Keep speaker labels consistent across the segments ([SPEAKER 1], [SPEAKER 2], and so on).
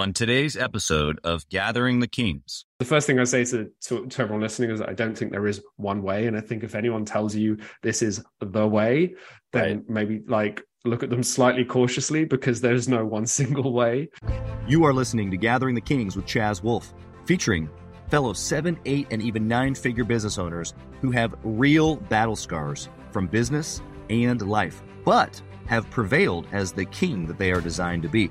[SPEAKER 1] on today's episode of Gathering the Kings.
[SPEAKER 2] The first thing I say to, to, to, everyone listening is that I don't think there is one way. And I think if anyone tells you this is the way, then right. maybe like look at them slightly cautiously because there's no one single way.
[SPEAKER 1] You are listening to Gathering the Kings with Chaz Wolfe, featuring fellow seven, eight, and even nine figure business owners who have real battle scars from business and life, but have prevailed as the king that they are designed to be.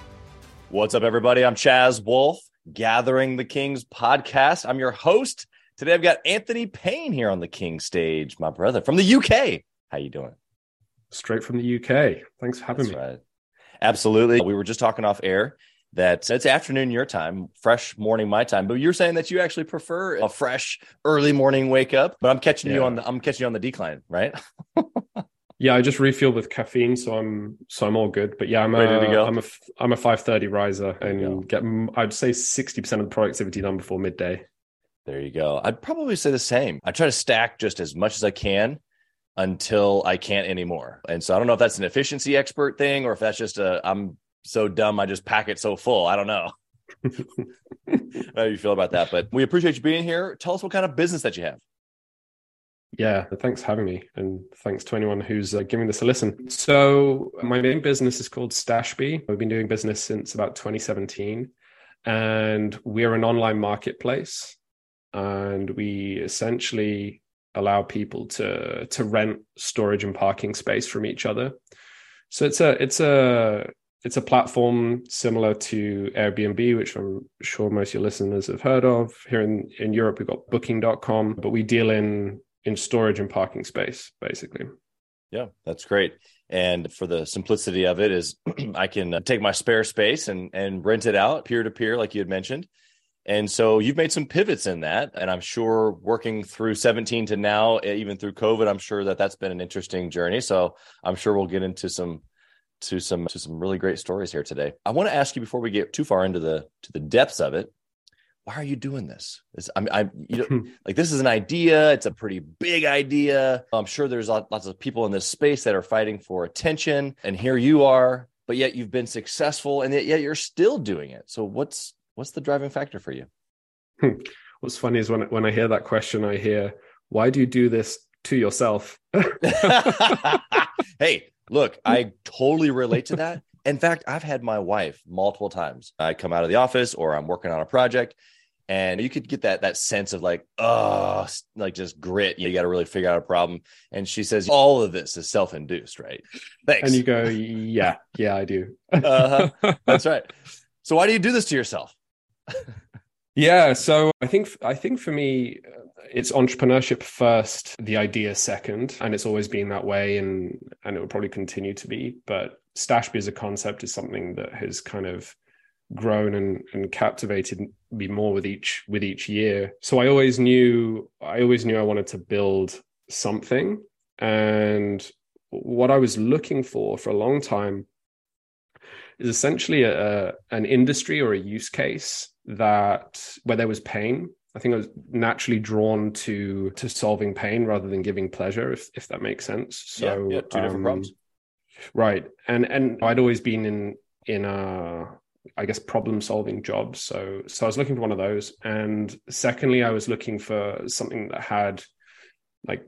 [SPEAKER 1] What's up, everybody? I'm Chaz Wolfe, Gathering the Kings podcast. I'm your host. Today I've got Anthony Paine here on the King stage, my brother from the UK. How you doing?
[SPEAKER 2] Straight from the UK. Thanks for having That's me. Right.
[SPEAKER 1] Absolutely. We were just talking off air that it's afternoon your time, fresh morning my time. But you're saying that you actually prefer a fresh early morning wake up. But I'm catching yeah. you on the I'm catching you on the decline, right?
[SPEAKER 2] Yeah, I just refuel with caffeine, so I'm so I'm all good. But yeah, I'm a I'm a I'm a five thirty riser and get I'd say sixty percent of the productivity done before midday.
[SPEAKER 1] There you go. I'd probably say the same. I try to stack just as much as I can until I can't anymore. And so I don't know if that's an efficiency expert thing or if that's just a I'm so dumb I just pack it so full. I don't know. How do you feel about that? But we appreciate you being here. Tell us what kind of business that you have.
[SPEAKER 2] Yeah, thanks for having me. And thanks to anyone who's uh, giving this a listen. So, my main business is called Stashbee. We've been doing business since about 2017. And we're an online marketplace. And we essentially allow people to to rent storage and parking space from each other. So it's a it's a it's a platform similar to Airbnb, which I'm sure most of your listeners have heard of. Here in, in Europe, we've got booking.com, but we deal in in storage and parking space, basically.
[SPEAKER 1] Yeah, that's great. And for the simplicity of it is I can uh, take my spare space and and rent it out peer to peer like you had mentioned. And so you've made some pivots in that and I'm sure working through 17 to now even through COVID I'm sure that that's been an interesting journey. So I'm sure we'll get into some to some to some really great stories here today. I want to ask you before we get too far into the to the depths of it why are you doing this? This I'm, I'm, you know, like this is an idea. It's a pretty big idea. I'm sure there's lots of people in this space that are fighting for attention, and here you are, but yet you've been successful, and yet you're still doing it. So what's what's the driving factor for you?
[SPEAKER 2] Hmm. What's funny is when when I hear that question, I hear, "Why do you do this to yourself?"
[SPEAKER 1] hey, look, I totally relate to that. In fact, I've had my wife multiple times. I come out of the office or I'm working on a project and you could get that that sense of like oh like just grit. You got to really figure out a problem. And she says all of this is self-induced right? Thanks.
[SPEAKER 2] And you go yeah yeah i do.
[SPEAKER 1] Uh-huh. that's right. So why do you do this to yourself?
[SPEAKER 2] Yeah so i think i think for me it's entrepreneurship first the idea second and it's always been that way and and it will probably continue to be but stashbee as a concept is something that has kind of grown and, and captivated me more with each with each year. So I always knew I always knew I wanted to build something. And what I was looking for for a long time is essentially a, an industry or a use case that where there was pain. I think I was naturally drawn to to solving pain rather than giving pleasure, if if that makes sense. So
[SPEAKER 1] yeah, yeah two different um, problems.
[SPEAKER 2] Right. And and I'd always been in in a I guess problem solving jobs. So so I was looking for one of those. And secondly, I was looking for something that had like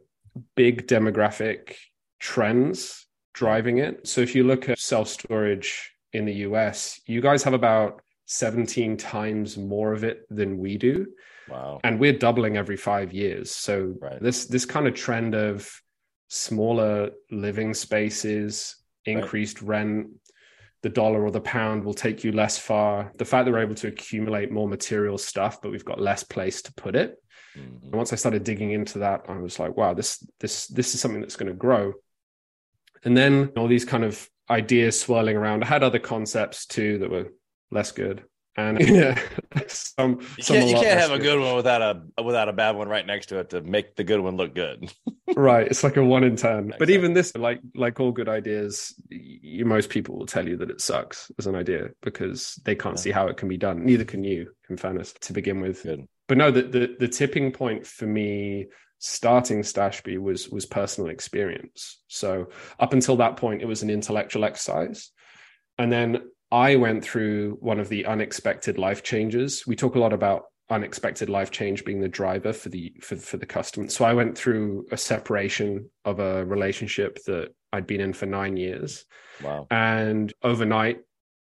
[SPEAKER 2] big demographic trends driving it. So if you look at self storage in the US, you guys have about 17 times more of it than we do.
[SPEAKER 1] Wow.
[SPEAKER 2] And we're doubling every 5 years. So right. this this kind of trend of smaller living spaces, increased right. rent, the dollar or the pound will take you less far. The fact that we're able to accumulate more material stuff, but we've got less place to put it. Mm-hmm. And once I started digging into that, I was like, wow, this this this is something that's going to grow. And then all these kind of ideas swirling around. I had other concepts too that were less good. And yeah, some,
[SPEAKER 1] you can't, you can't have a good one without a without a bad one right next to it to make the good one look good.
[SPEAKER 2] right, it's like a one in ten. Exactly. But even this, like like all good ideas, you, most people will tell you that it sucks as an idea because they can't yeah. see how it can be done. Neither can you, in fairness, to begin with.
[SPEAKER 1] Good.
[SPEAKER 2] But no, the, the the tipping point for me starting Stashbee was was personal experience. So up until that point, it was an intellectual exercise, and then I went through one of the unexpected life changes. We talk a lot about unexpected life change being the driver for the for, for the customer. So I went through a separation of a relationship that I'd been in for nine years.
[SPEAKER 1] Wow.
[SPEAKER 2] And overnight,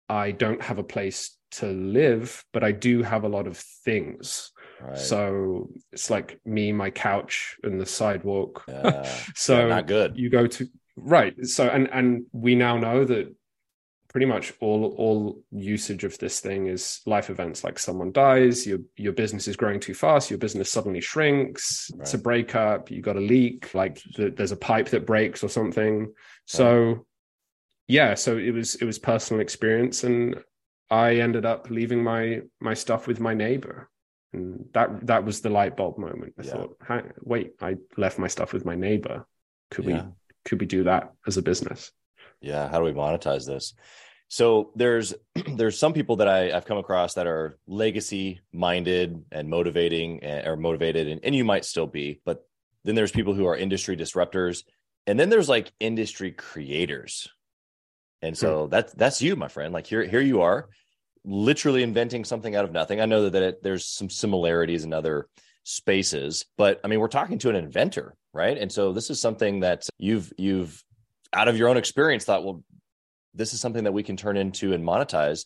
[SPEAKER 2] I don't have a place to live, but I do have a lot of things. Right. So it's like me, my couch, and the sidewalk.
[SPEAKER 1] Yeah. so yeah, not good.
[SPEAKER 2] You go to right. So and and we now know that pretty much all all usage of this thing is life events like someone dies your your business is growing too fast your business suddenly shrinks right. it's a breakup you got a leak like the, there's a pipe that breaks or something so right. yeah so it was it was personal experience and i ended up leaving my my stuff with my neighbor and that that was the light bulb moment i yeah. thought wait i left my stuff with my neighbor could yeah. we could we do that as a business
[SPEAKER 1] yeah how do we monetize this? So there's there's some people that I, have come across that are legacy minded and motivating and, or motivated and, and you might still be but then there's people who are industry disruptors and then there's like industry creators. And so hmm. that's that's you my friend. Like here here you are literally inventing something out of nothing. I know that it, there's some similarities in other spaces but i mean we're talking to an inventor right? And so this is something that you've you've out of your own experience thought well this is something that we can turn into and monetize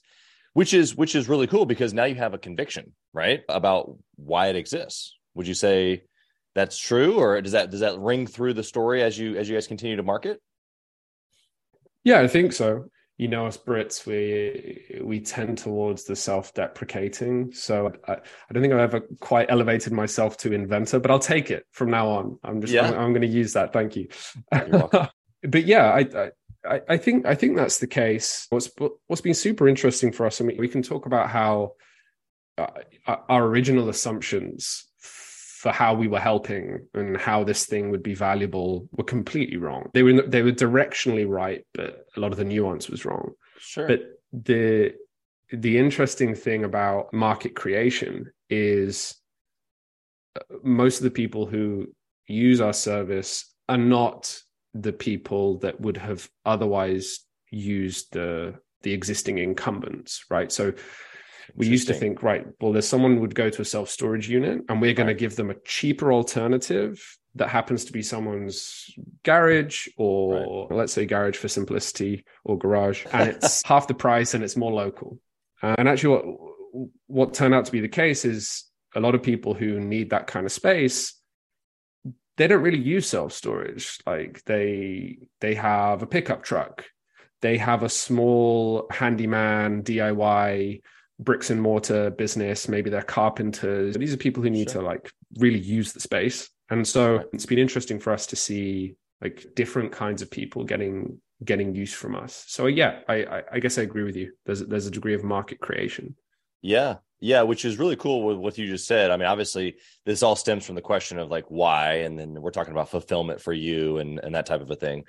[SPEAKER 1] which is which is really cool because now you have a conviction right about why it exists. Would you say that's true or does that does that ring through the story as you as you guys continue to market?
[SPEAKER 2] Yeah i think so. You know us brits we we tend towards the self-deprecating. So I, I don't think i've ever quite elevated myself to inventor but i'll take it from now on. I'm just yeah. i'm, I'm going to use that. Thank you but yeah I, I I, think I think that's the case. What's what's been super interesting for us. I mean, we can talk about how uh, our original assumptions for how we were helping and how this thing would be valuable were completely wrong. They were they were directionally right, but a lot of the nuance was wrong.
[SPEAKER 1] Sure.
[SPEAKER 2] But the the interesting thing about market creation is uh, most of the people who use our service are not the people that would have otherwise used the the existing incumbents, right? So we used to think, right, well, there's someone would go to a self storage unit, and we're going right. to give them a cheaper alternative that happens to be someone's garage or right. let's say garage for simplicity or garage, and it's half the price and it's more local. Uh, and actually, what what turned out to be the case is a lot of people who need that kind of space they don't really use self storage. Like they they have a pickup truck, they have a small handyman DIY bricks and mortar business. Maybe they're carpenters. These are people who need sure. to like really use the space. And so right. it's been interesting for us to see like different kinds of people getting getting use from us. So yeah, I, I, I guess I agree with you. There's there's a degree of market creation.
[SPEAKER 1] Yeah, yeah, which is really cool with what you just said. I mean, obviously, this all stems from the question of like why, and then we're talking about fulfillment for you and and that type of a thing.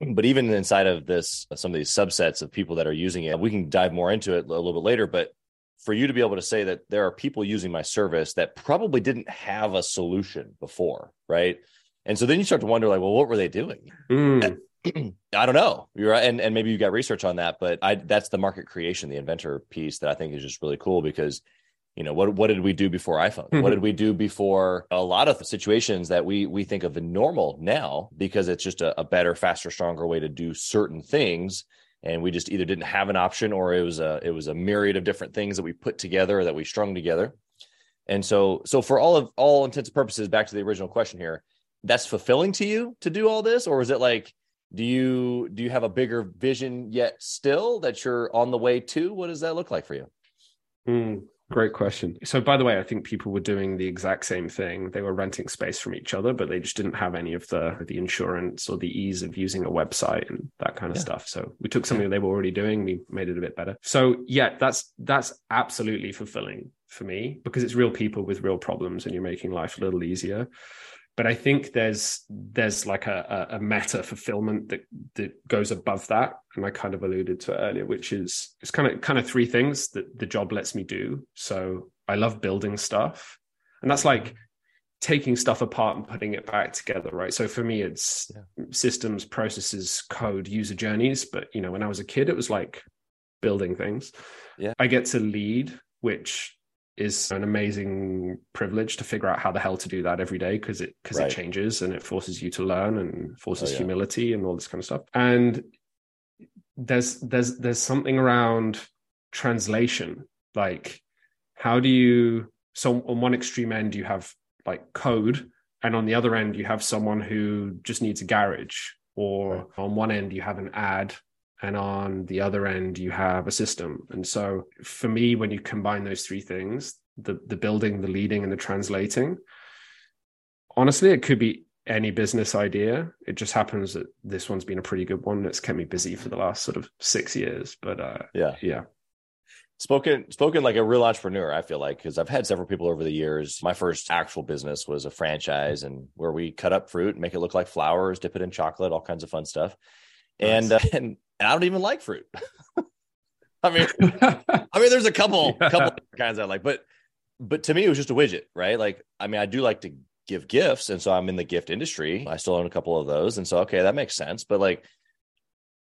[SPEAKER 1] But even inside of this, some of these subsets of people that are using it, we can dive more into it a little bit later. But for you to be able to say that there are people using my service that probably didn't have a solution before, right? And so then you start to wonder, like, well, what were they doing?
[SPEAKER 2] Mm.
[SPEAKER 1] I don't know. You're right. And, and maybe you got research on that, but I, that's the market creation, the inventor piece that I think is just really cool because, you know, what, what did we do before iPhone? Mm-hmm. What did we do before a lot of situations that we, we think of normal now because it's just a, a better, faster, stronger way to do certain things. And we just either didn't have an option or it was a, it was a myriad of different things that we put together that we strung together. And so, so for all of all intents and purposes, back to the original question here, that's fulfilling to you to do all this, or is it like, do you do you have a bigger vision yet still that you're on the way to what does that look like for you
[SPEAKER 2] mm. Great question. So, by the way, I think people were doing the exact same thing. They were renting space from each other, but they just didn't have any of the the insurance or the ease of using a website and that kind of yeah. stuff. So, we took something yeah. they were already doing, we made it a bit better. So, yeah, that's that's absolutely fulfilling for me because it's real people with real problems, and you're making life a little easier but I think there's there's like a, a meta fulfillment that that goes above that, and I kind of alluded to earlier, which is it's kind of kind of three things that the job lets me do. So I love building stuff, and that's like taking stuff apart and putting it back together, right? So for me, it's yeah. systems, processes, code, user journeys. But you know, when I was a kid, it was like building things.
[SPEAKER 1] Yeah,
[SPEAKER 2] I get to lead, which is an amazing privilege to figure out how the hell to do that every day because it because right. it changes and it forces you to learn and forces oh, yeah. humility and all this kind of stuff and there's there's there's something around translation like how do you so on one extreme end you have like code and on the other end you have someone who just needs a garage or right. on one end you have an ad and on the other end you have a system. And so for me when you combine those three things the the building the leading and the translating honestly it could be any business idea. It just happens that this one's been a pretty good one that's kept me busy for the last sort of six years but uh
[SPEAKER 1] yeah.
[SPEAKER 2] yeah.
[SPEAKER 1] Spoken spoken like a real entrepreneur i feel like because i've had several people over the years. My first actual business was a franchise and where we cut up fruit make it look like flowers dip it in chocolate all kinds of fun stuff. And uh, and and I don't even like fruit. I mean, I mean, there's a couple yeah. couple kinds I like, but but to me, it was just a widget, right? Like, I mean, I do like to give gifts, and so I'm in the gift industry. I still own a couple of those, and so okay, that makes sense. But like,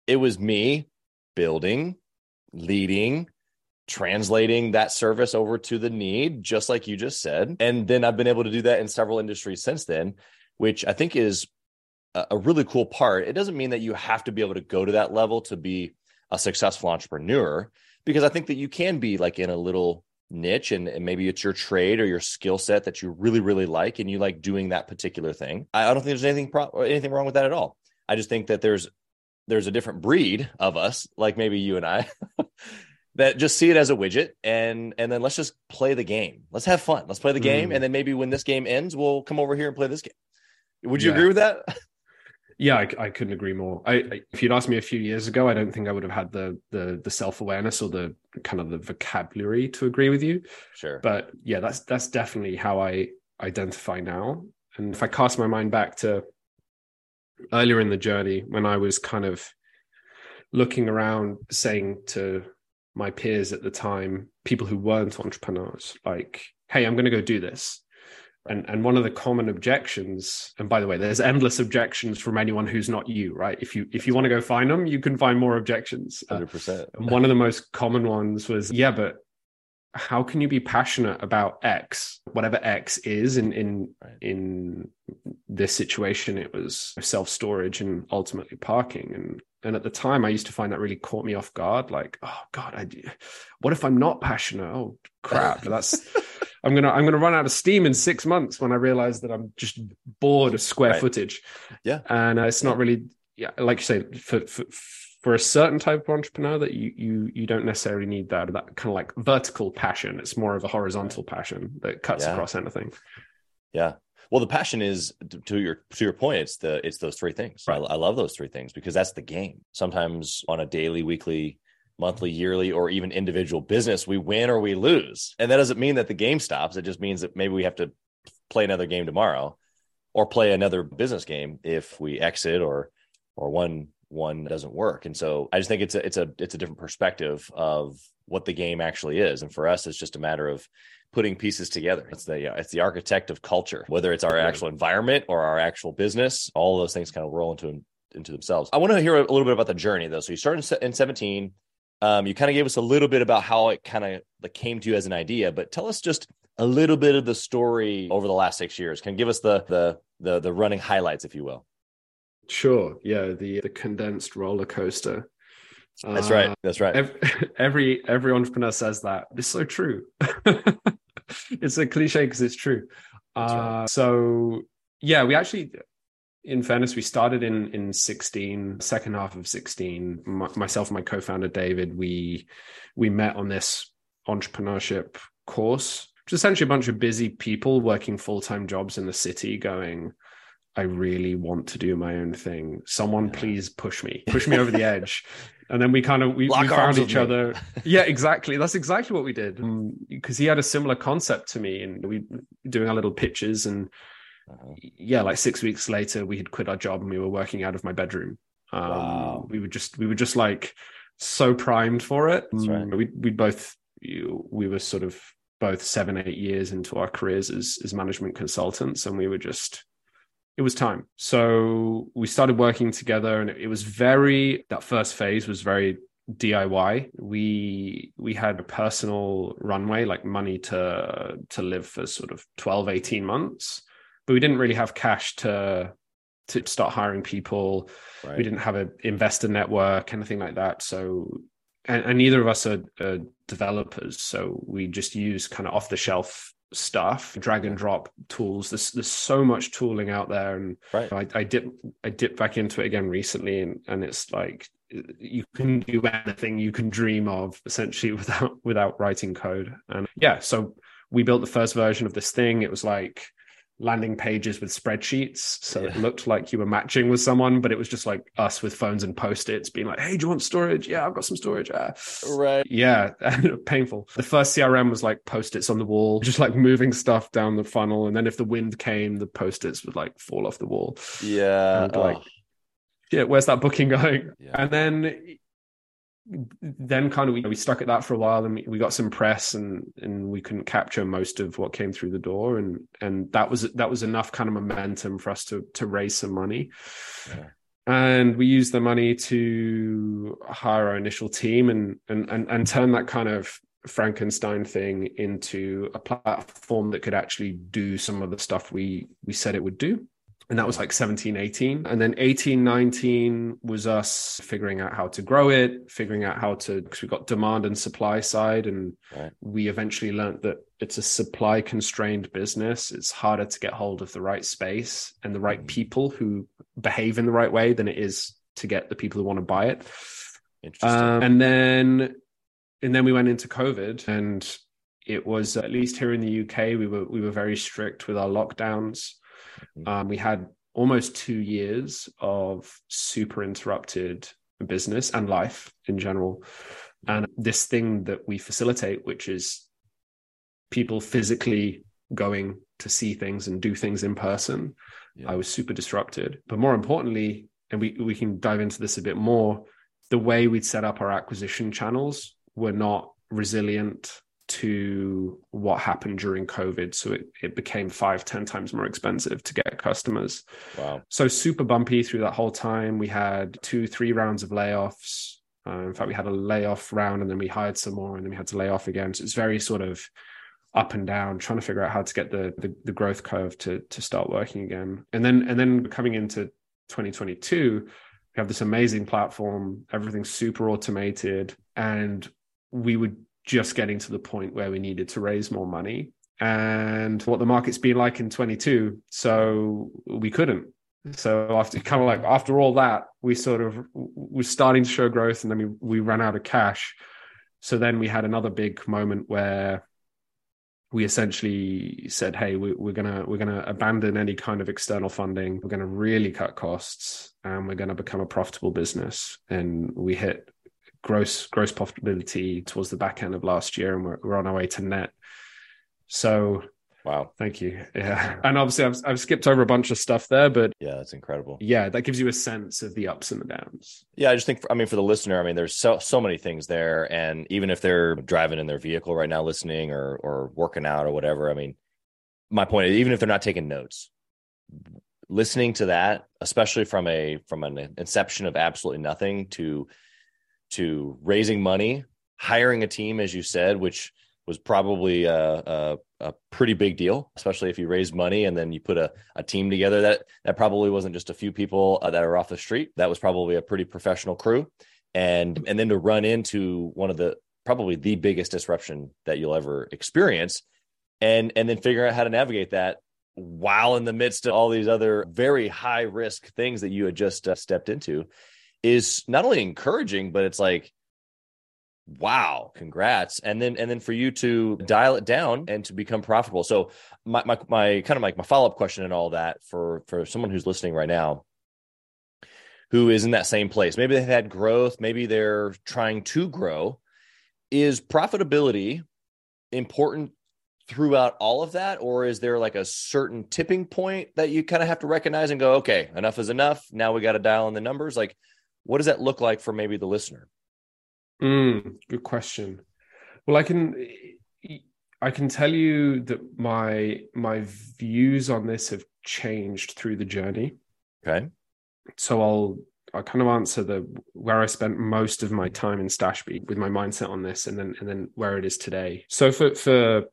[SPEAKER 1] it was me building, leading, translating that service over to the need, just like you just said, and then I've been able to do that in several industries since then, which I think is a really cool part. It doesn't mean that you have to be able to go to that level to be a successful entrepreneur, because I think that you can be like in a little niche and, and maybe it's your trade or your skill set that you really, really like and you like doing that particular thing. I, I don't think there's anything pro- anything wrong with that at all. I just think that there's there's a different breed of us, like maybe you and I, that just see it as a widget and and then let's just play the game. Let's have fun. Let's play the game, mm. and then maybe when this game ends, we'll come over here and play this game. Would you yeah. agree with that?
[SPEAKER 2] Yeah, I, I couldn't agree more. I, I, if you'd asked me a few years ago, I don't think I would have had the the the self awareness or the kind of the vocabulary to agree with you.
[SPEAKER 1] Sure,
[SPEAKER 2] but yeah, that's that's definitely how I identify now. And if I cast my mind back to earlier in the journey when I was kind of looking around, saying to my peers at the time, people who weren't entrepreneurs, like, "Hey, I'm going to go do this." And and one of the common objections and by the way there's endless objections from anyone who's not you right? If you if you want to go find them you can find more objections.
[SPEAKER 1] 100% uh,
[SPEAKER 2] and one of the most common ones was yeah but how can you be passionate about x whatever x is in in right. in this situation? It was self storage and ultimately parking. And and at the time i used to find that really caught me off guard like oh god i what if i'm not passionate? Oh crap that's I'm gonna I'm gonna run out of steam in six months when I realize that I'm just bored of square right. footage.
[SPEAKER 1] Yeah,
[SPEAKER 2] and uh, it's not really yeah, like you say for, for for a certain type of entrepreneur that you you you don't necessarily need that that kind of like vertical passion. It's more of a horizontal passion that cuts yeah. across anything.
[SPEAKER 1] Yeah. Well, the passion is to your to your point. It's the it's those three things. Right. I, I love those three things because that's the game. Sometimes on a daily, weekly, monthly, yearly, or even individual business, we win or we lose. And that doesn't mean that the game stops. It just means that maybe we have to play another game tomorrow or play another business game if we exit or or one one doesn't work. And so I just think it's a it's a it's a different perspective of what the game actually is. And for us, it's just a matter of putting pieces together. It's the it's the architect of culture, whether it's our actual environment or our actual business. All those things kind of roll into into themselves. I want to hear a little bit about the journey though. So you started in 17, um, you kind of gave us a little bit about how it kind of like came to you as an idea, but tell us just a little bit of the story over the last six years. Can give us the the the the running highlights, if you will.
[SPEAKER 2] Sure. Yeah. The the condensed roller coaster.
[SPEAKER 1] That's uh, right. That's right.
[SPEAKER 2] Every, every every entrepreneur says that. It's so true. it's a cliche because it's true. Uh, right. So yeah, we actually in fairness, we started in in 16, second half of 16. My, myself and my co-founder David, we we met on this entrepreneurship course, which is essentially a bunch of busy people working full time jobs in the city going, I really want to do my own thing. Someone please push me, push me over the edge. And then we kind of we, we found each other. yeah, exactly. That's exactly what we did because um, he had a similar concept to me, and we doing our little pitches. And uh-huh. yeah, like six weeks later, we had quit our job and we were working out of my bedroom. Um, wow. We were just we were just like so primed for it. Right. We we both we were sort of both seven eight years into our careers as as management consultants, and we were just it was time. So we started working together and it was very that first phase was very DIY. We we had a personal runway, like money to to live for sort of 12, 18 months. But we didn't really have cash to to start hiring people. Right. We didn't have an investor network, anything like that. So and, and neither of us are, are developers. So we just use kind of off the shelf stuff, drag and drop tools. There's there's so much tooling out there, and right. I, I dip I dipped back into it again recently, and and it's like you can do anything you can dream of essentially without without writing code. And yeah, so we built the first version of this thing. It was like landing pages with spreadsheets. So yeah. it looked like you were matching with someone, but it was just like us with phones and post-its being like, Hey, do you want storage? Yeah, I've got some storage. Ah.
[SPEAKER 1] Right.
[SPEAKER 2] Yeah. painful. The first CRM was like post-its on the wall, just like moving stuff down the funnel. And then if the wind came, the post-its would like fall off the wall.
[SPEAKER 1] Yeah. And
[SPEAKER 2] like, oh. yeah, where's that booking going? Yeah. And then then kind of we, we stuck at that for a while and we, we got some press and and we couldn't capture most of what came through the door and and that was that was enough kind of momentum for us to to raise some money yeah. and we used the money to hire our initial team and and and, and turn that kind of frankenstein thing into a platform that could actually do some of the stuff we we said it would do and that was like 17 18 and then 18 19 was us figuring out how to grow it figuring out how to because we got demand and supply side and right. we eventually learned that it's a supply constrained business it's harder to get hold of the right space and the right mm-hmm. people who behave in the right way than it is to get the people who want to buy it um, and then and then we went into covid and it was at least here in the uk we were we were very strict with our lockdowns. Um, we had almost two years of super interrupted business and life in general. And this thing that we facilitate, which is people physically going to see things and do things in person, yeah. I was super disrupted. But more importantly, and we, we can dive into this a bit more, the way we'd set up our acquisition channels were not resilient to what happened during COVID. So it, it became five, ten times more expensive to get customers.
[SPEAKER 1] Wow.
[SPEAKER 2] So super bumpy through that whole time. We had two, three rounds of layoffs. Uh, in fact, we had a layoff round and then we hired some more and then we had to lay off again. So it's very sort of up and down, trying to figure out how to get the, the, the growth curve to to start working again. And then and then coming into 2022, we have this amazing platform, everything's super automated, and we would just getting to the point where we needed to raise more money and what the market's been like in 22 so we couldn't. So after kind of like after all that we sort of were starting to show growth and then we, we ran out of cash. So then we had another big moment where we essentially said hey we, are gonna we're gonna abandon any kind of external funding. We're gonna really cut costs and we're gonna become a profitable business. And we hit gross gross profitability towards the back end of last year, and we're, we're on our way to net. So
[SPEAKER 1] Wow.
[SPEAKER 2] Thank you. Yeah. And obviously I've I've skipped over a bunch of stuff there, but
[SPEAKER 1] yeah, that's incredible.
[SPEAKER 2] Yeah, that gives you a sense of the ups and the downs.
[SPEAKER 1] Yeah, I just think I mean for the listener, I mean there's so so many things there and even if they're driving in their vehicle right now listening or or working out or whatever, I mean my point is even if they're not taking notes, listening to that, especially from a from an inception of absolutely nothing to to raising money, hiring a team, as you said, which was probably a, a, a, pretty big deal, especially if you raise money and then you put a, a team together. That that probably wasn't just a few people uh, that are off the street. That was probably a pretty professional crew, and and then to run into one of the probably the biggest disruption that you'll ever experience, and and then figure out how to navigate that while in the midst of all these other very high risk things that you had just uh, stepped into is not only encouraging, but it's like Wow, congrats. And then and then for you to dial it down and to become profitable. So my my, my kind of like my follow-up question and all that for for someone who's listening right now who is in that same place. Maybe they've had growth, maybe they're trying to grow. Is profitability important throughout all of that or is there like a certain tipping point that you kind of have to recognize and go okay enough is enough now we got to dial in the numbers like what does that look like for maybe the listener?
[SPEAKER 2] Mm, good question. Well i can i can tell you that my my views on this have changed through the journey.
[SPEAKER 1] Okay.
[SPEAKER 2] So i'll I kind of answer the where I spent most of my time in Stashbee with my mindset on this, and then and then where it is today. So for for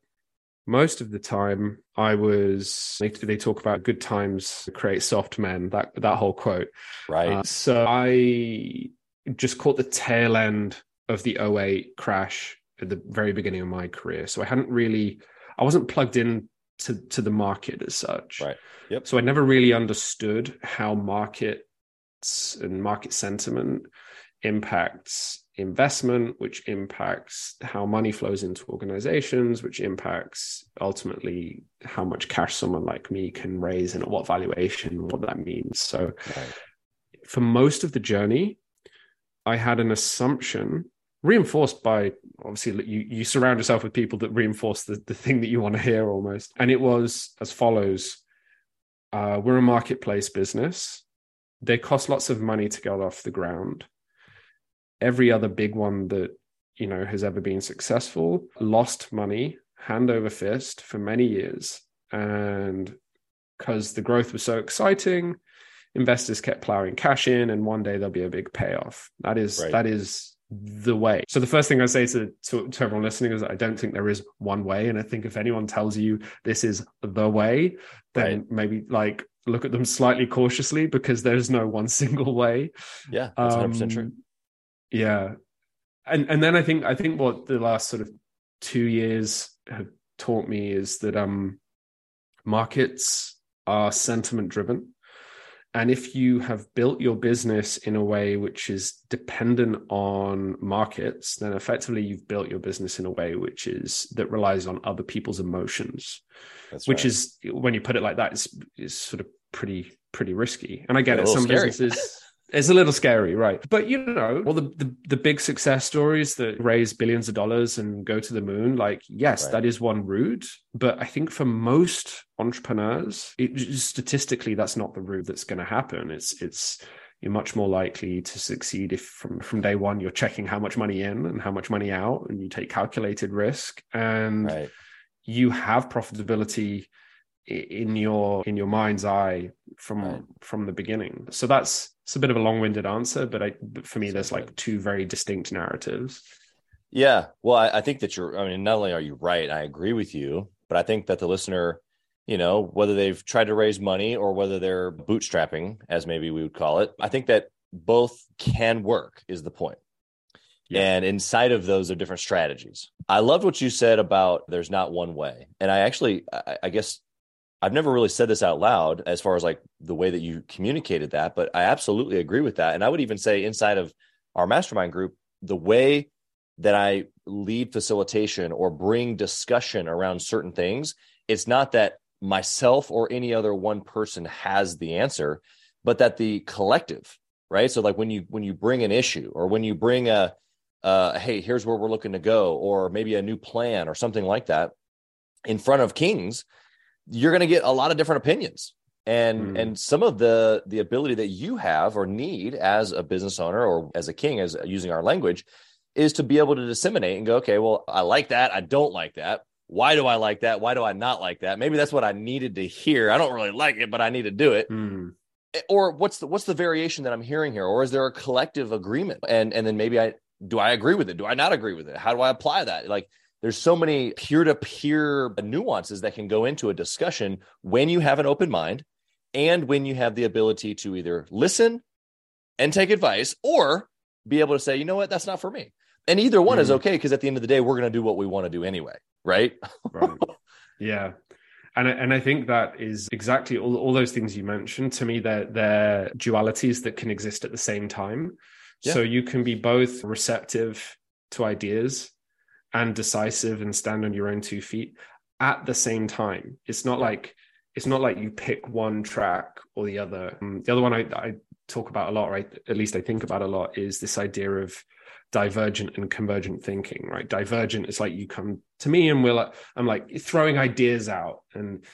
[SPEAKER 2] most of the time i was they, they, talk about good times create soft men that that whole quote.
[SPEAKER 1] Right.
[SPEAKER 2] Uh, so i just caught the tail end of the 08 crash at the very beginning of my career. So i hadn't really i wasn't plugged in to to the market as such.
[SPEAKER 1] Right. Yep.
[SPEAKER 2] So i never really understood how markets and market sentiment impacts investment, which impacts how money flows into organizations, which impacts ultimately how much cash someone like me can raise and at what valuation, what that means. So, right. for most of the journey, I had an assumption reinforced by obviously you, you surround yourself with people that reinforce the, the thing that you want to hear almost. And it was as follows uh, We're a marketplace business. They cost lots of money to get off the ground every other big one that you know has ever been successful lost money hand over fist for many years. And because the growth was so exciting investors kept plowing cash in and one day there'll be a big payoff. That is right. that is the way. So the first thing i say to, to, to everyone listening is i don't think there is one way. And i think if anyone tells you this is the way then right. maybe like look at them slightly cautiously because there's no one single way.
[SPEAKER 1] Yeah that's 100% um, true
[SPEAKER 2] yeah and and then i think i think what the last sort of two years have taught me is that um markets are sentiment driven and if you have built your business in a way which is dependent on markets then effectively you've built your business in a way which is that relies on other people's emotions That's which right. is when you put it like that is is sort of pretty pretty risky and i get it some scary. businesses It's a little scary, right? But you know, all the, the, the big success stories that raise billions of dollars and go to the moon, like yes, right. that is one route. But I think for most entrepreneurs, it, statistically, that's not the route that's going to happen. It's it's you're much more likely to succeed if from from day one you're checking how much money in and how much money out, and you take calculated risk and right. you have profitability in your in your mind's eye from right. from the beginning so that's it's a bit of a long-winded answer but i but for me there's like two very distinct narratives
[SPEAKER 1] yeah well I, I, think that you're i mean not only are you right i agree with you but i think that the listener you know whether they've tried to raise money or whether they're bootstrapping as maybe we would call it i think that both can work is the point yeah. And inside of those are different strategies. I loved what you said about there's not one way. And I actually, I, I guess I've never really said this out loud as far as like the way that you communicated that, but I absolutely agree with that. And I would even say inside of our mastermind group, the way that I lead facilitation or bring discussion around certain things, it's not that myself or any other one person has the answer, but that the collective, right? So like when you when you bring an issue or when you bring a uh, hey, here's where we're looking to go, or maybe a new plan or something like that in front of kings, you're going to get a lot of different opinions. And mm. and some of the the ability that you have or need as a business owner or as a king as using our language is to be able to disseminate and go okay well i like that. I don't like that. Why do i like that? Why do i not like that? Maybe that's what i needed to hear. I don't really like it but i need to do it. Mm. or what's the what's the variation that i'm hearing here? Or is there a collective agreement? And and then maybe i do i agree with it? Do i not agree with it? How do i apply that? Like there's so many peer-to-peer nuances that can go into a discussion when you have an open mind and when you have the ability to either listen and take advice or be able to say you know what that's not for me and either one mm. is okay because at the end of the day we're going to do what we want to do anyway right
[SPEAKER 2] right yeah and and I think that is exactly all, all those things you mentioned. To me, they're they're dualities that can exist at the same time. Yeah. So you can be both receptive to ideas and decisive and stand on your own two feet at the same time. It's not like it's not like you pick one track or the other. Um, the other one I, I talk about a lot, right? At least I think about a lot, is this idea of divergent and convergent thinking, right? Divergent is like you come to me and we're like, I'm like throwing ideas out. And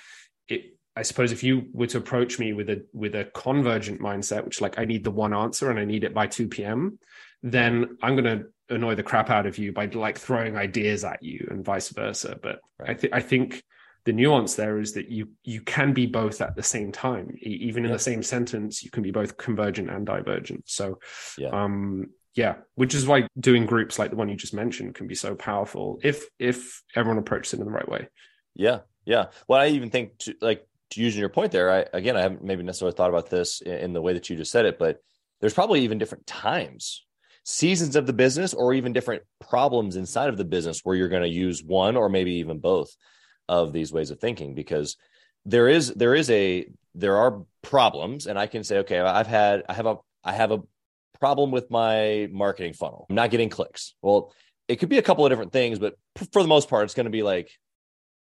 [SPEAKER 2] it, I suppose if you were to approach me with a with a convergent mindset, which like I need the one answer and I need it by 2 p.m., then I'm gonna annoy the crap out of you by like throwing ideas at you and vice versa. But right. I think I think the nuance there is that you you can be both at the same time even in yeah. the same sentence you can be both convergent and divergent so yeah. um yeah which is why doing groups like the one you just mentioned can be so powerful if if everyone approaches it in the right way
[SPEAKER 1] yeah yeah well i even think to, like to using your point there i again i haven't maybe necessarily thought about this in, in the way that you just said it but there's probably even different times seasons of the business or even different problems inside of the business where you're going to use one or maybe even both of these ways of thinking because there is there is a there are problems and i can say okay i've had i have a i have a problem with my marketing funnel. I'm not getting clicks. Well it could be a couple of different things but for the most part it's going to be like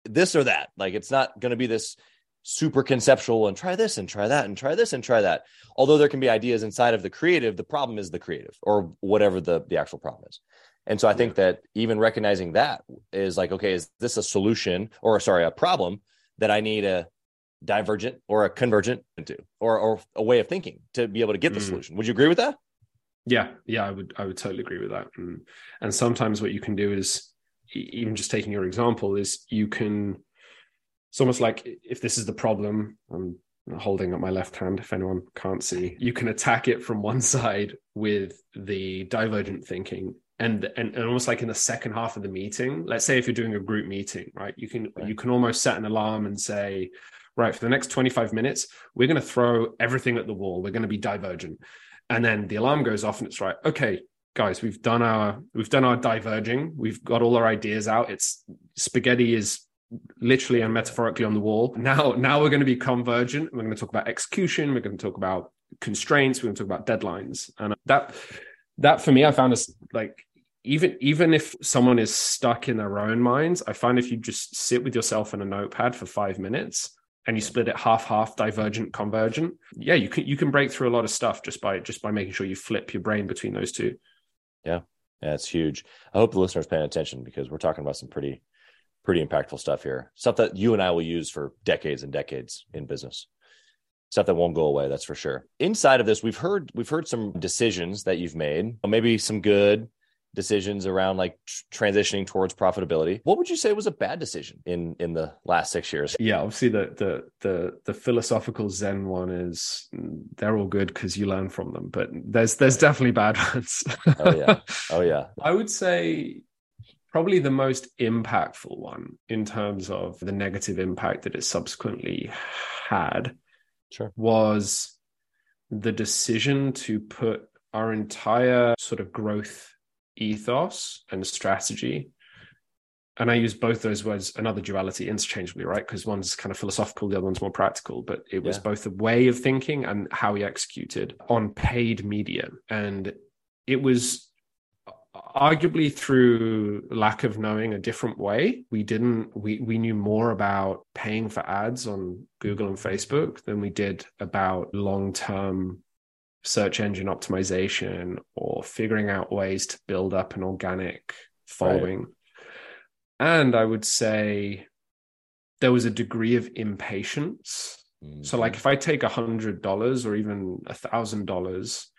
[SPEAKER 1] this or that. Like it's not going to be this super conceptual and try this and try that and try this and try that although there can be ideas inside of the creative the problem is the creative or whatever the the actual problem is and so I think that even recognizing that is like, okay, is this a solution or sorry, a problem that I need a divergent or a convergent into or, or a way of thinking to be able to get the mm. solution. Would you agree with that?
[SPEAKER 2] Yeah, yeah, I would I would totally agree with that. And, and sometimes what you can do is even just taking your example is you can it's almost like if this is the problem, I'm holding up my left hand. If anyone can't see, you can attack it from one side with the divergent thinking. And, and and almost like in the second half of the meeting let's say if you're doing a group meeting right you can right. you can almost set an alarm and say right for the next 25 minutes we're going to throw everything at the wall. We're going to be divergent. And then the alarm goes off and it's right okay guys we've done our we've done our diverging. We've got all our ideas out. It's spaghetti is literally and metaphorically on the wall. Now now we're going to be convergent. We're going to talk about execution. We're going to talk about constraints. We're going to talk about deadlines. And that that for me, I found is like even even if someone is stuck in their own minds, I find if you just sit with yourself in a notepad for five minutes and you split it half half divergent convergent yeah you can you can break through a lot of stuff just by just by making sure you flip your brain between those two.
[SPEAKER 1] Yeah. Yeah huge. I hope the listeners paying attention because we're talking about some pretty pretty impactful stuff here. Stuff that you and i will use for decades and decades in business. Stuff that won't go away that's for sure. Inside of this we've heard we've heard some decisions that you've made. Maybe some good decisions around like transitioning towards profitability. What would you say was a bad decision in in the last six years?
[SPEAKER 2] Yeah obviously the the the, the philosophical zen one is they're all good because you learn from them but there's there's definitely bad ones.
[SPEAKER 1] Oh yeah. Oh yeah.
[SPEAKER 2] I would say probably the most impactful one in terms of the negative impact that it subsequently had
[SPEAKER 1] sure.
[SPEAKER 2] was the decision to put our entire sort of growth ethos and strategy and I use both those words, another duality, interchangeably, right? Because one's kind of philosophical, the other one's more practical. But it was yeah. both a way of thinking and how we executed on paid media. And it was arguably through lack of knowing a different way we didn't we we knew more about paying for ads on google and facebook than we did about long-term search engine optimization or figuring out ways to build up an organic following right. and i would say there was a degree of impatience mm-hmm. so like if i take a hundred dollars or even a thousand dollars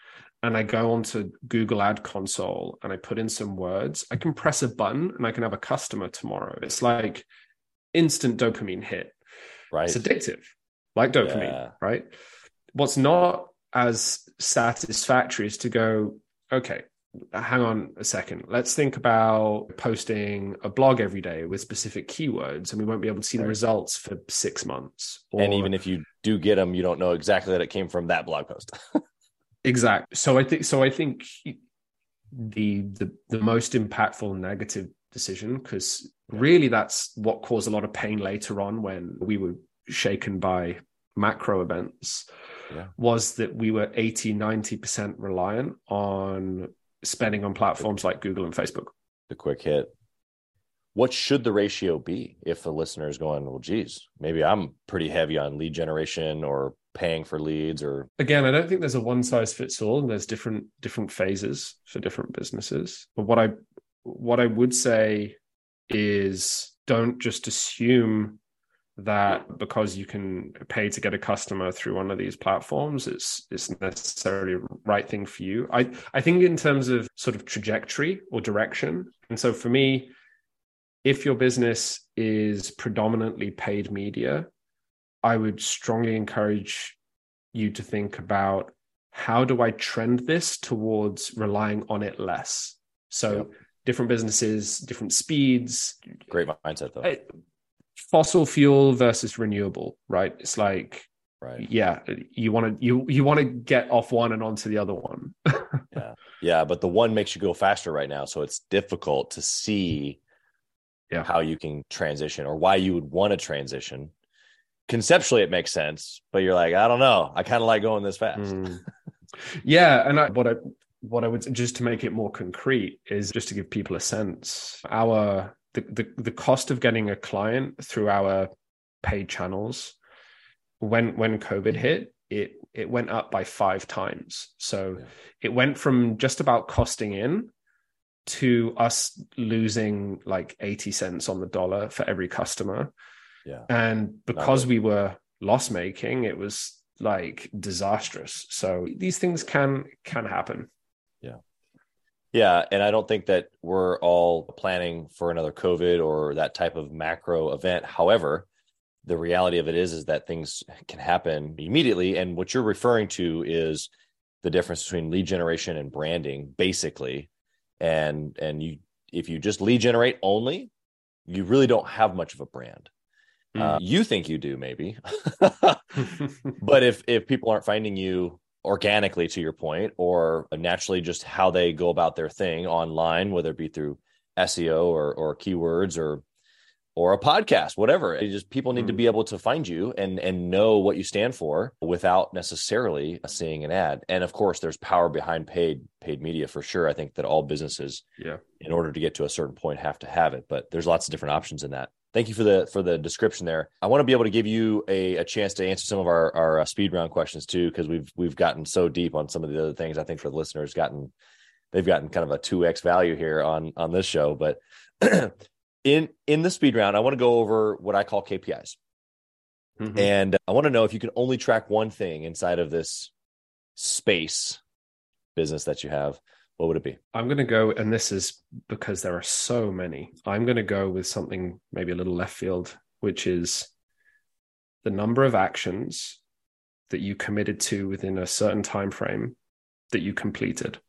[SPEAKER 2] and I go onto Google Ad Console and I put in some words, I can press a button and I can have a customer tomorrow. It's like instant dopamine hit.
[SPEAKER 1] Right.
[SPEAKER 2] It's addictive, like dopamine, yeah. right? What's not as satisfactory is to go, okay, hang on a second. Let's think about posting a blog every day with specific keywords, and we won't be able to see the results for six months.
[SPEAKER 1] Or... And even if you do get them, you don't know exactly that it came from that blog post.
[SPEAKER 2] Exactly. So I think so. I think the the the most impactful negative decision because really that's what caused a lot of pain later on when we were shaken by macro events yeah. was that we were 80 90% reliant on spending on platforms like Google and Facebook.
[SPEAKER 1] The quick hit. What should the ratio be if the listener is going, well, geez, maybe I'm pretty heavy on lead generation or paying for leads or?
[SPEAKER 2] Again i don't think there's a one size fits all and there's different different phases for different businesses. But what i what i would say is don't just assume that because you can pay to get a customer through one of these platforms it's it's necessarily right thing for you. I i think in terms of sort of trajectory or direction and so for me if your business is predominantly paid media i would strongly encourage you to think about how do i trend this towards relying on it less so yep. different businesses different speeds
[SPEAKER 1] great mindset though uh,
[SPEAKER 2] fossil fuel versus renewable, right? It's like,
[SPEAKER 1] right,
[SPEAKER 2] yeah, you want to you you want to get off one and onto the other one.
[SPEAKER 1] yeah, yeah, but the one makes you go faster right now, so it's difficult to see
[SPEAKER 2] yeah.
[SPEAKER 1] how you can transition or why you would want to transition. Conceptually, it makes sense, but you're like, I don't know. I kind of like going this fast. Mm.
[SPEAKER 2] Yeah, and I, what I what I would just to make it more concrete is just to give people a sense. Our the, the, the cost of getting a client through our paid channels when when covid hit it it went up by five times so yeah. it went from just about costing in to us losing like 80 cents on the dollar for every customer
[SPEAKER 1] yeah
[SPEAKER 2] and because we were loss making it was like disastrous so these things can can happen
[SPEAKER 1] Yeah. yeah, and I don't think that we're all planning for another COVID or that type of macro event. However, the reality of it is is that things can happen immediately and what you're referring to is the difference between lead generation and branding basically. And and you if you just lead generate only, you really don't have much of a brand. Mm. Uh, you think you do maybe. but if if people aren't finding you organically to your point or naturally just how they go about their thing online whether it be through SEO or or keywords or or a podcast whatever it just people need mm. to be able to find you and and know what you stand for without necessarily seeing an ad and of course there's power behind paid paid media for sure i think that all businesses
[SPEAKER 2] yeah
[SPEAKER 1] in order to get to a certain point have to have it but there's lots of different options in that thank you for the for the description there. I want to be able to give you a, a chance to answer some of our our uh, speed round questions too, because we've we've gotten so deep on some of the other things. I think for the listeners gotten they've gotten kind of a two x value here on on this show. But in in the speed round, I want to go over what I call KPIs, mm-hmm. and I want to know if you can only track one thing inside of this space business that you have what would it be?
[SPEAKER 2] I'm going to go, and this is because there are so many. I'm going to go with something maybe a little left field, which is the number of actions that you committed to within a certain time frame that you completed.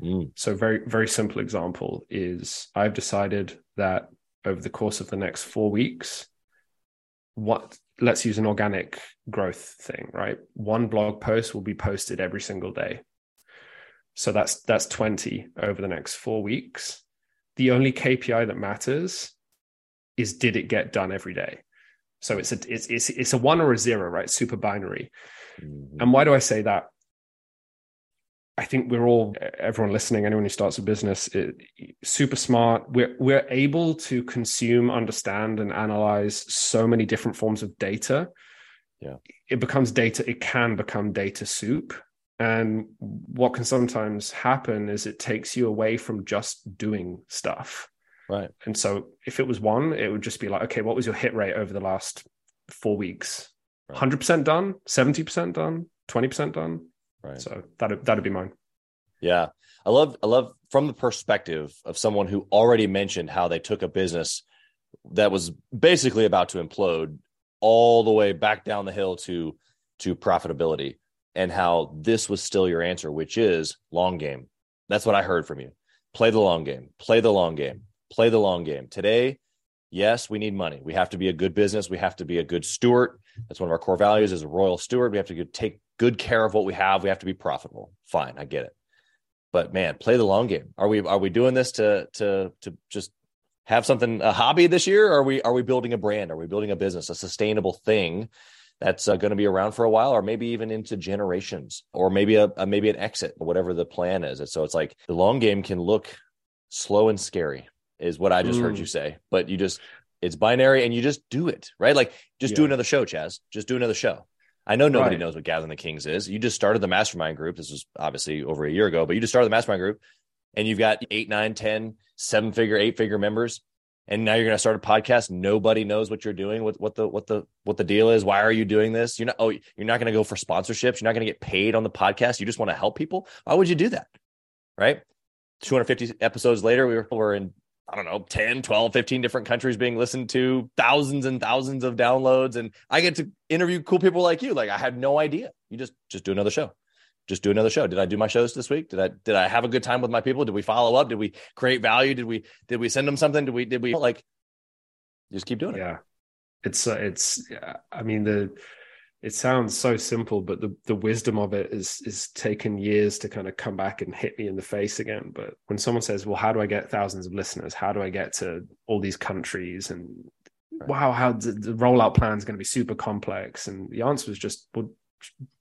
[SPEAKER 1] Mm.
[SPEAKER 2] So, very very simple example is I've decided that over the course of the next four weeks, what let's use an organic growth thing, right? One blog post will be posted every single day so that's that's 20 over the next four weeks. The only KPI that matters is did it get done every day? So it's a it's it's it's a one or a zero, right? Super binary. Mm-hmm. And why do I say that? I think we're all everyone listening, anyone who starts a business, it, super smart. We're we're able to consume, understand, and analyze so many different forms of data.
[SPEAKER 1] Yeah,
[SPEAKER 2] it becomes data. It can become data soup, and what can sometimes happen is it takes you away from just doing stuff.
[SPEAKER 1] Right.
[SPEAKER 2] And so if it was one, it would just be like, okay, what was your hit rate over the last four weeks? Right. 100% done, 70% done, 20% done.
[SPEAKER 1] Right.
[SPEAKER 2] So that that'd be mine.
[SPEAKER 1] Yeah. I love I love from the perspective of someone who already mentioned how they took a business that was basically about to implode all the way back down the hill to to profitability and how this was still your answer, which is long game. That's what I heard from you. Play the long game, play the long game, play the long game. Today, yes, we need money. We have to be a good business. We have to be a good steward. That's one of our core values as a royal steward. We have to take good care of what we have. We have to be profitable. Fine, I get it. But man, play the long game. Are we are we doing this to to to just have something a hobby this year? Are we are we building a brand? Are we building a business, a sustainable thing that's uh, going to be around for a while or maybe even into generations or maybe a, a maybe an exit whatever the plan is. And so it's like the long game can look slow and scary is what i just mm. heard you say but you just it's binary and you just do it right? Like just yeah. do another show chaz. Just do another show. I know nobody right. knows what gathering the kings is. You just started the mastermind group. This was obviously over a year ago but you just started the mastermind group and you've got eight nine ten seven figure eight figure members and now you're going to start a podcast. Nobody knows what you're doing what what the what the what the deal is. Why are you doing this? You're not oh you're not going to go for sponsorships. You're not going to get paid on the podcast. You just want to help people? Why would you do that? Right? 250 episodes later we were, we're in i don't know 10 12 15 different countries being listened to thousands and thousands of downloads and i get to interview cool people like you. Like i had no idea. You just just do another show just do another show. Did I do my shows this week? Did I did I have a good time with my people? Did we follow up? Did we create value? Did we did we send them something? Did we did we like just keep doing it?
[SPEAKER 2] Yeah. It's uh, it's I mean the it sounds so simple, but the the wisdom of it is is taken years to kind of come back and hit me in the face again. But when someone says, "Well, how do I get thousands of listeners? How do I get to all these countries?" and right. wow, how the, the rollout plan is going to be super complex, and the answer was just, well,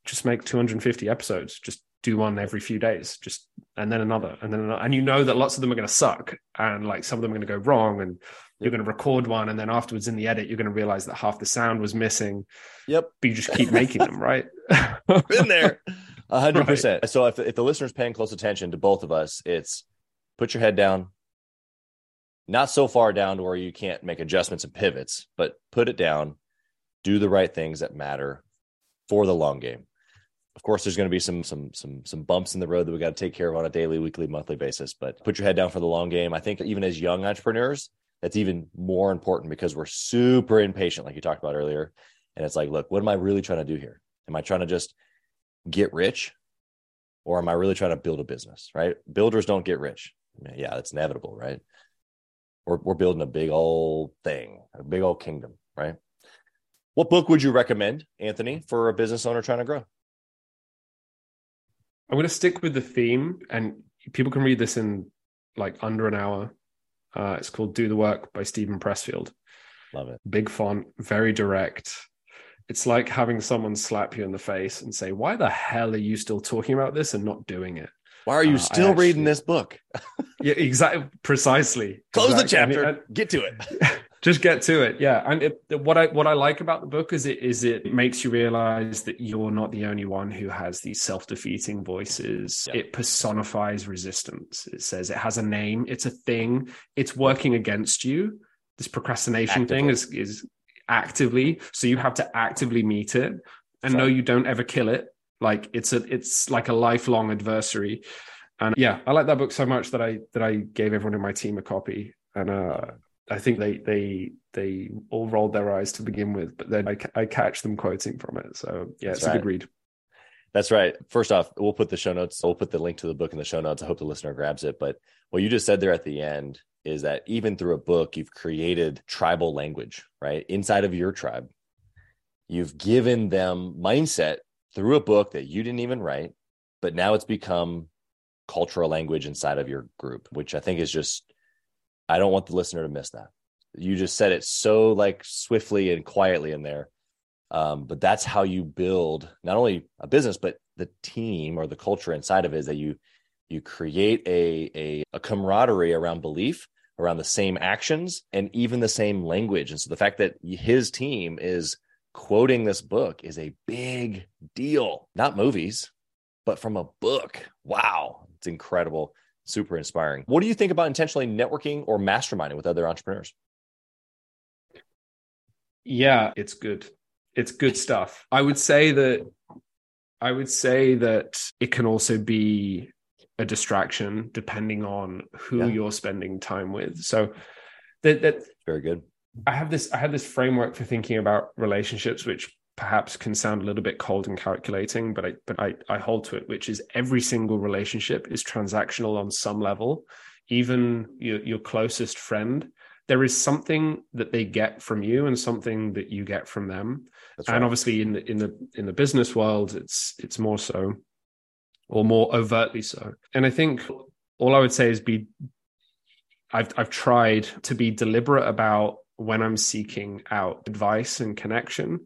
[SPEAKER 2] just make 250 episodes just do one every few days just and then another and then another. and you know that lots of them are going to suck and like some of them are going to go wrong and you're going to record one and then afterwards in the edit you're going to realize that half the sound was missing.
[SPEAKER 1] Yep.
[SPEAKER 2] But you just keep making them right?
[SPEAKER 1] Been there. 100% right. so if, if the listener's paying close attention to both of us it's put your head down. Not so far down to where you can't make adjustments and pivots but put it down. Do the right things that matter for the long game. Of course, there's going to be some some some some bumps in the road that we got to take care of on a daily, weekly, monthly basis. But put your head down for the long game. I think even as young entrepreneurs, that's even more important because we're super impatient, like you talked about earlier. And it's like, look, what am I really trying to do here? Am I trying to just get rich, or am I really trying to build a business? Right? Builders don't get rich. Yeah, that's inevitable, right? We're we're building a big old thing, a big old kingdom, right? What book would you recommend, Anthony, for a business owner trying to grow?
[SPEAKER 2] I'm going to stick with the theme, and people can read this in like under an hour. Uh, it's called "Do the Work" by Steven Pressfield.
[SPEAKER 1] Love it.
[SPEAKER 2] Big font, very direct. It's like having someone slap you in the face and say, "Why the hell are you still talking about this and not doing it?"
[SPEAKER 1] Why are you uh, still actually, reading this book?
[SPEAKER 2] yeah, exactly. Precisely.
[SPEAKER 1] Close
[SPEAKER 2] exactly.
[SPEAKER 1] the chapter. I mean, I, get to it.
[SPEAKER 2] just get to it. Yeah. And it, what i what i like about the book is it is it makes you realize that you're not the only one who has these self-defeating voices. Yeah. it personifies resistance. It says it has a name. It's a thing. It's working against you. This procrastination actively. thing is is actively so you have to actively meet it and know you don't ever kill it. Like it's a it's like a lifelong adversary. And yeah i like that book so much that i that i gave everyone in my team a copy. And uh I think they they they all rolled their eyes to begin with, but then I, I catch them quoting from it. So yeah, That's it's right. a good read.
[SPEAKER 1] That's right. First off, we'll put the show notes. We'll put the link to the book in the show notes. I hope the listener grabs it. But what you just said there at the end is that even through a book, you've created tribal language, right? Inside of your tribe, you've given them mindset through a book that you didn't even write, but now it's become cultural language inside of your group, which I think is just I don't want the listener to miss that. You just said it so like swiftly and quietly in there. Um, but that's how you build not only a business, but the team or the culture inside of it is that you you create a, a, a camaraderie around belief, around the same actions, and even the same language. And so the fact that his team is quoting this book is a big deal. Not movies, but from a book. Wow, it's incredible super inspiring. What do you think about intentionally networking or masterminding with other entrepreneurs?
[SPEAKER 2] Yeah, it's good. It's good stuff. I would say that I would say that it can also be a distraction depending on who yeah. you're spending time with. So that that
[SPEAKER 1] very good.
[SPEAKER 2] I have this I have this framework for thinking about relationships which perhaps can sound a little bit cold and calculating, but I but I, I hold to it, which is every single relationship is transactional on some level. Even your, your closest friend, there is something that they get from you and something that you get from them. Right. And obviously in the in the in the business world, it's it's more so, or more overtly so. And I think all I would say is be I've I've tried to be deliberate about when I'm seeking out advice and connection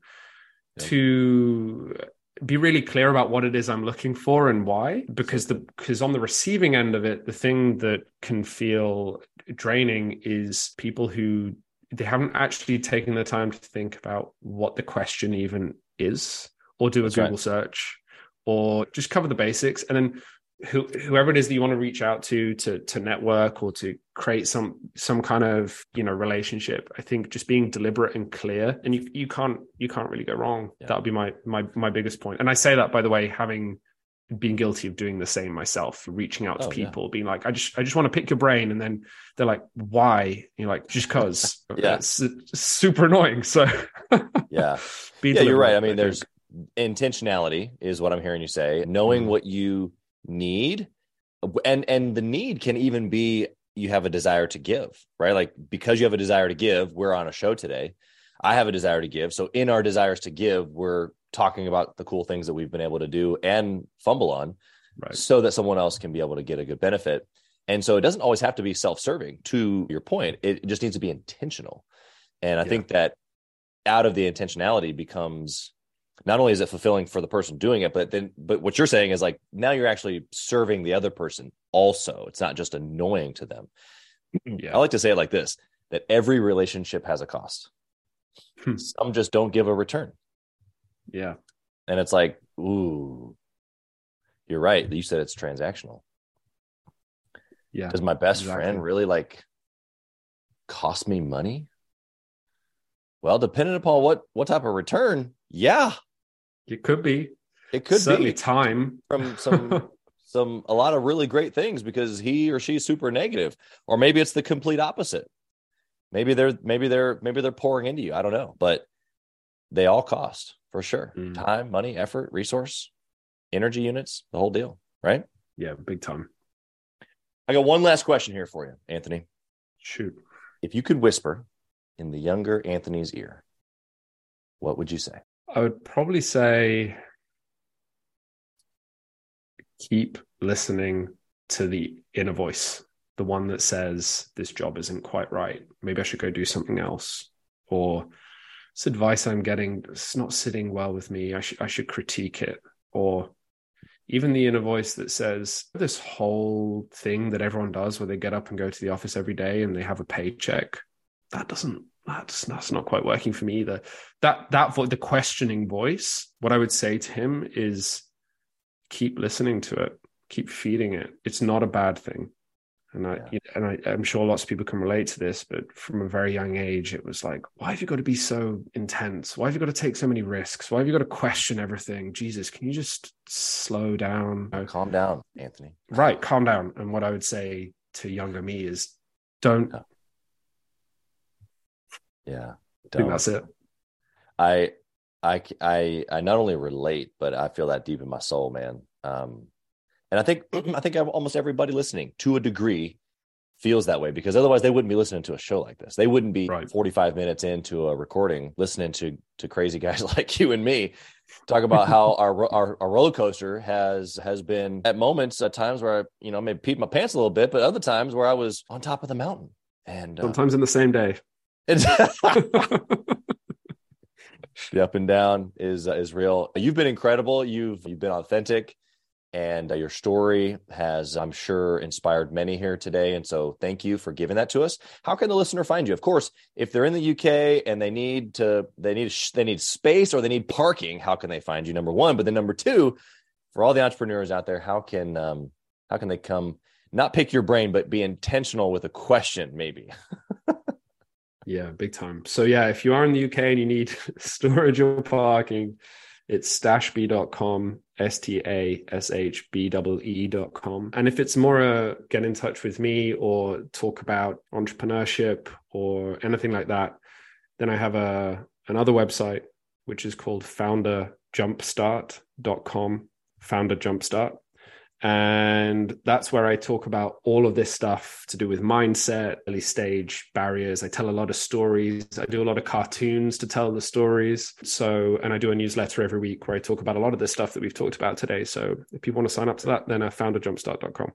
[SPEAKER 2] to be really clear about what it is I'm looking for and why. Because the because on the receiving end of it, the thing that can feel draining is people who they haven't actually taken the time to think about what the question even is, or do a That's Google right. search, or just cover the basics, and then who, whoever it is that you want to reach out to to to network or to create some some kind of you know relationship i think just being deliberate and clear and you you can't you can't really go wrong. Yeah. that would be my my my biggest point. And i say that by the way having been guilty of doing the same myself reaching out to oh, people yeah. being like i just i just want to pick your brain and then they're like why? You're like just because yeah. It's, it's super annoying so
[SPEAKER 1] yeah. Yeah you're right. I mean I there's intentionality is what i'm hearing you say. Knowing mm. what you need and and the need can even be you have a desire to give right? Like because you have a desire to give we're on a show today. I have a desire to give. So in our desires to give we're talking about the cool things that we've been able to do and fumble on right. so that someone else can be able to get a good benefit. And so it doesn't always have to be self-serving to your point. It just needs to be intentional. And i yeah. think that out of the intentionality becomes not only is it fulfilling for the person doing it, but then, but what you're saying is like now you're actually serving the other person also. It's not just annoying to them. Yeah. I like to say it like this that every relationship has a cost. Hmm. Some just don't give a return.
[SPEAKER 2] Yeah.
[SPEAKER 1] And it's like, ooh, you're right. You said it's transactional.
[SPEAKER 2] Yeah.
[SPEAKER 1] Does my best exactly. friend really like cost me money? Well, depending upon what what type of return, yeah,
[SPEAKER 2] it could be.
[SPEAKER 1] It could
[SPEAKER 2] Certainly
[SPEAKER 1] be
[SPEAKER 2] time
[SPEAKER 1] from some some a lot of really great things because he or she's super negative, or maybe it's the complete opposite. Maybe they're maybe they're maybe they're pouring into you. I don't know, but they all cost for sure. Mm. Time, money, effort, resource, energy units, the whole deal, right?
[SPEAKER 2] Yeah, big time.
[SPEAKER 1] I got one last question here for you, Anthony.
[SPEAKER 2] Shoot.
[SPEAKER 1] If you could whisper in the younger Anthony's ear, what would you say?
[SPEAKER 2] I would probably say keep listening to the inner voice, the one that says this job isn't quite right. Maybe I should go do something else. Or this advice I'm getting it's not sitting well with me. I should I should critique it. Or even the inner voice that says this whole thing that everyone does where they get up and go to the office every day and they have a paycheck. That doesn't that's that's not quite working for me either. That that vo- the questioning voice. What I would say to him is, keep listening to it, keep feeding it. It's not a bad thing, and I yeah. and I, I'm sure lots of people can relate to this. But from a very young age, it was like, why have you got to be so intense? Why have you got to take so many risks? Why have you got to question everything? Jesus, can you just slow down?
[SPEAKER 1] Calm down, Anthony.
[SPEAKER 2] Right, calm down. And what I would say to younger me is, don't
[SPEAKER 1] yeah.
[SPEAKER 2] I think that's it.
[SPEAKER 1] I, I, I, I not only relate, but I feel that deep in my soul, man. Um, and I think, I think almost everybody listening to a degree feels that way because otherwise they wouldn't be listening to a show like this. They wouldn't be right. 45 minutes into a recording listening to to crazy guys like you and me talk about how our, our, our roller coaster has has been at moments at times where I you know maybe peed my pants a little bit, but other times where I was on top of the mountain. And
[SPEAKER 2] uh, sometimes uh, in the same day.
[SPEAKER 1] The up and down is uh, is real. You've been incredible. You've you've been authentic, and uh, your story has, I'm sure, inspired many here today. And so, thank you for giving that to us. How can the listener find you? Of course, if they're in the UK and they need to, they need they need space or they need parking. How can they find you? Number one, but then number two, for all the entrepreneurs out there, how can um, how can they come? Not pick your brain, but be intentional with a question, maybe.
[SPEAKER 2] Yeah, big time. So yeah, if you are in the UK and you need storage or parking, it's stashbee.com, S-T-A-S-H-B-E-E.com. And if it's more a get in touch with me or talk about entrepreneurship or anything like that, then I have a another website which is called founderjumpstart.com, founder jumpstart and that's where I talk about all of this stuff to do with mindset, early stage barriers. I tell a lot of stories. I do a lot of cartoons to tell the stories. So, and I do a newsletter every week where I talk about a lot of this stuff that we've talked about today. So, if you want to sign up to that, then uh, founderjumpstart.com.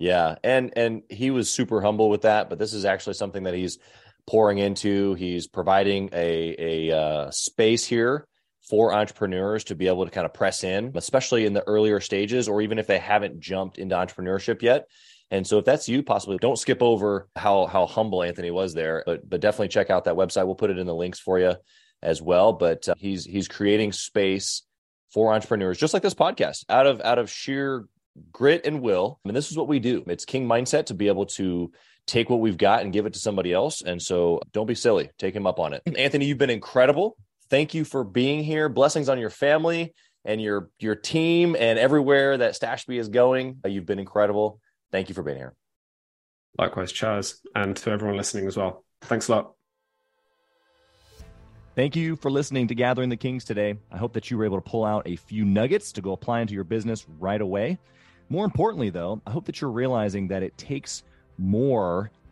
[SPEAKER 1] Yeah, and and he was super humble with that, but this is actually something that he's pouring into. He's providing a a uh, space here
[SPEAKER 3] for entrepreneurs to be able to kind of press in, especially in the earlier stages, or even if they haven't jumped into entrepreneurship yet. And so if that's you, possibly don't skip over how how humble Anthony was there, but but definitely check out that website. We'll put it in the links for you as well. But uh, he's he's creating space for entrepreneurs, just like this podcast, out of out of sheer grit and will. I mean, this is what we do. It's king mindset to be able to take what we've got and give it to somebody else. And so don't be silly. Take him up on it. Anthony, you've been incredible. Thank you for being here. Blessings on your family and your your team and everywhere that Stashbee is going. Uh, you've been incredible. Thank you for being here.
[SPEAKER 2] Likewise, Chaz, and to everyone listening as well. Thanks a lot.
[SPEAKER 1] Thank you for listening to Gathering the Kings today. I hope that you were able to pull out a few nuggets to go apply into your business right away. More importantly, though, I hope that you're realizing that it takes more